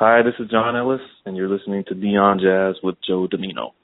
Hi, this is John Ellis, and you're listening to Beyond Jazz with Joe Domino.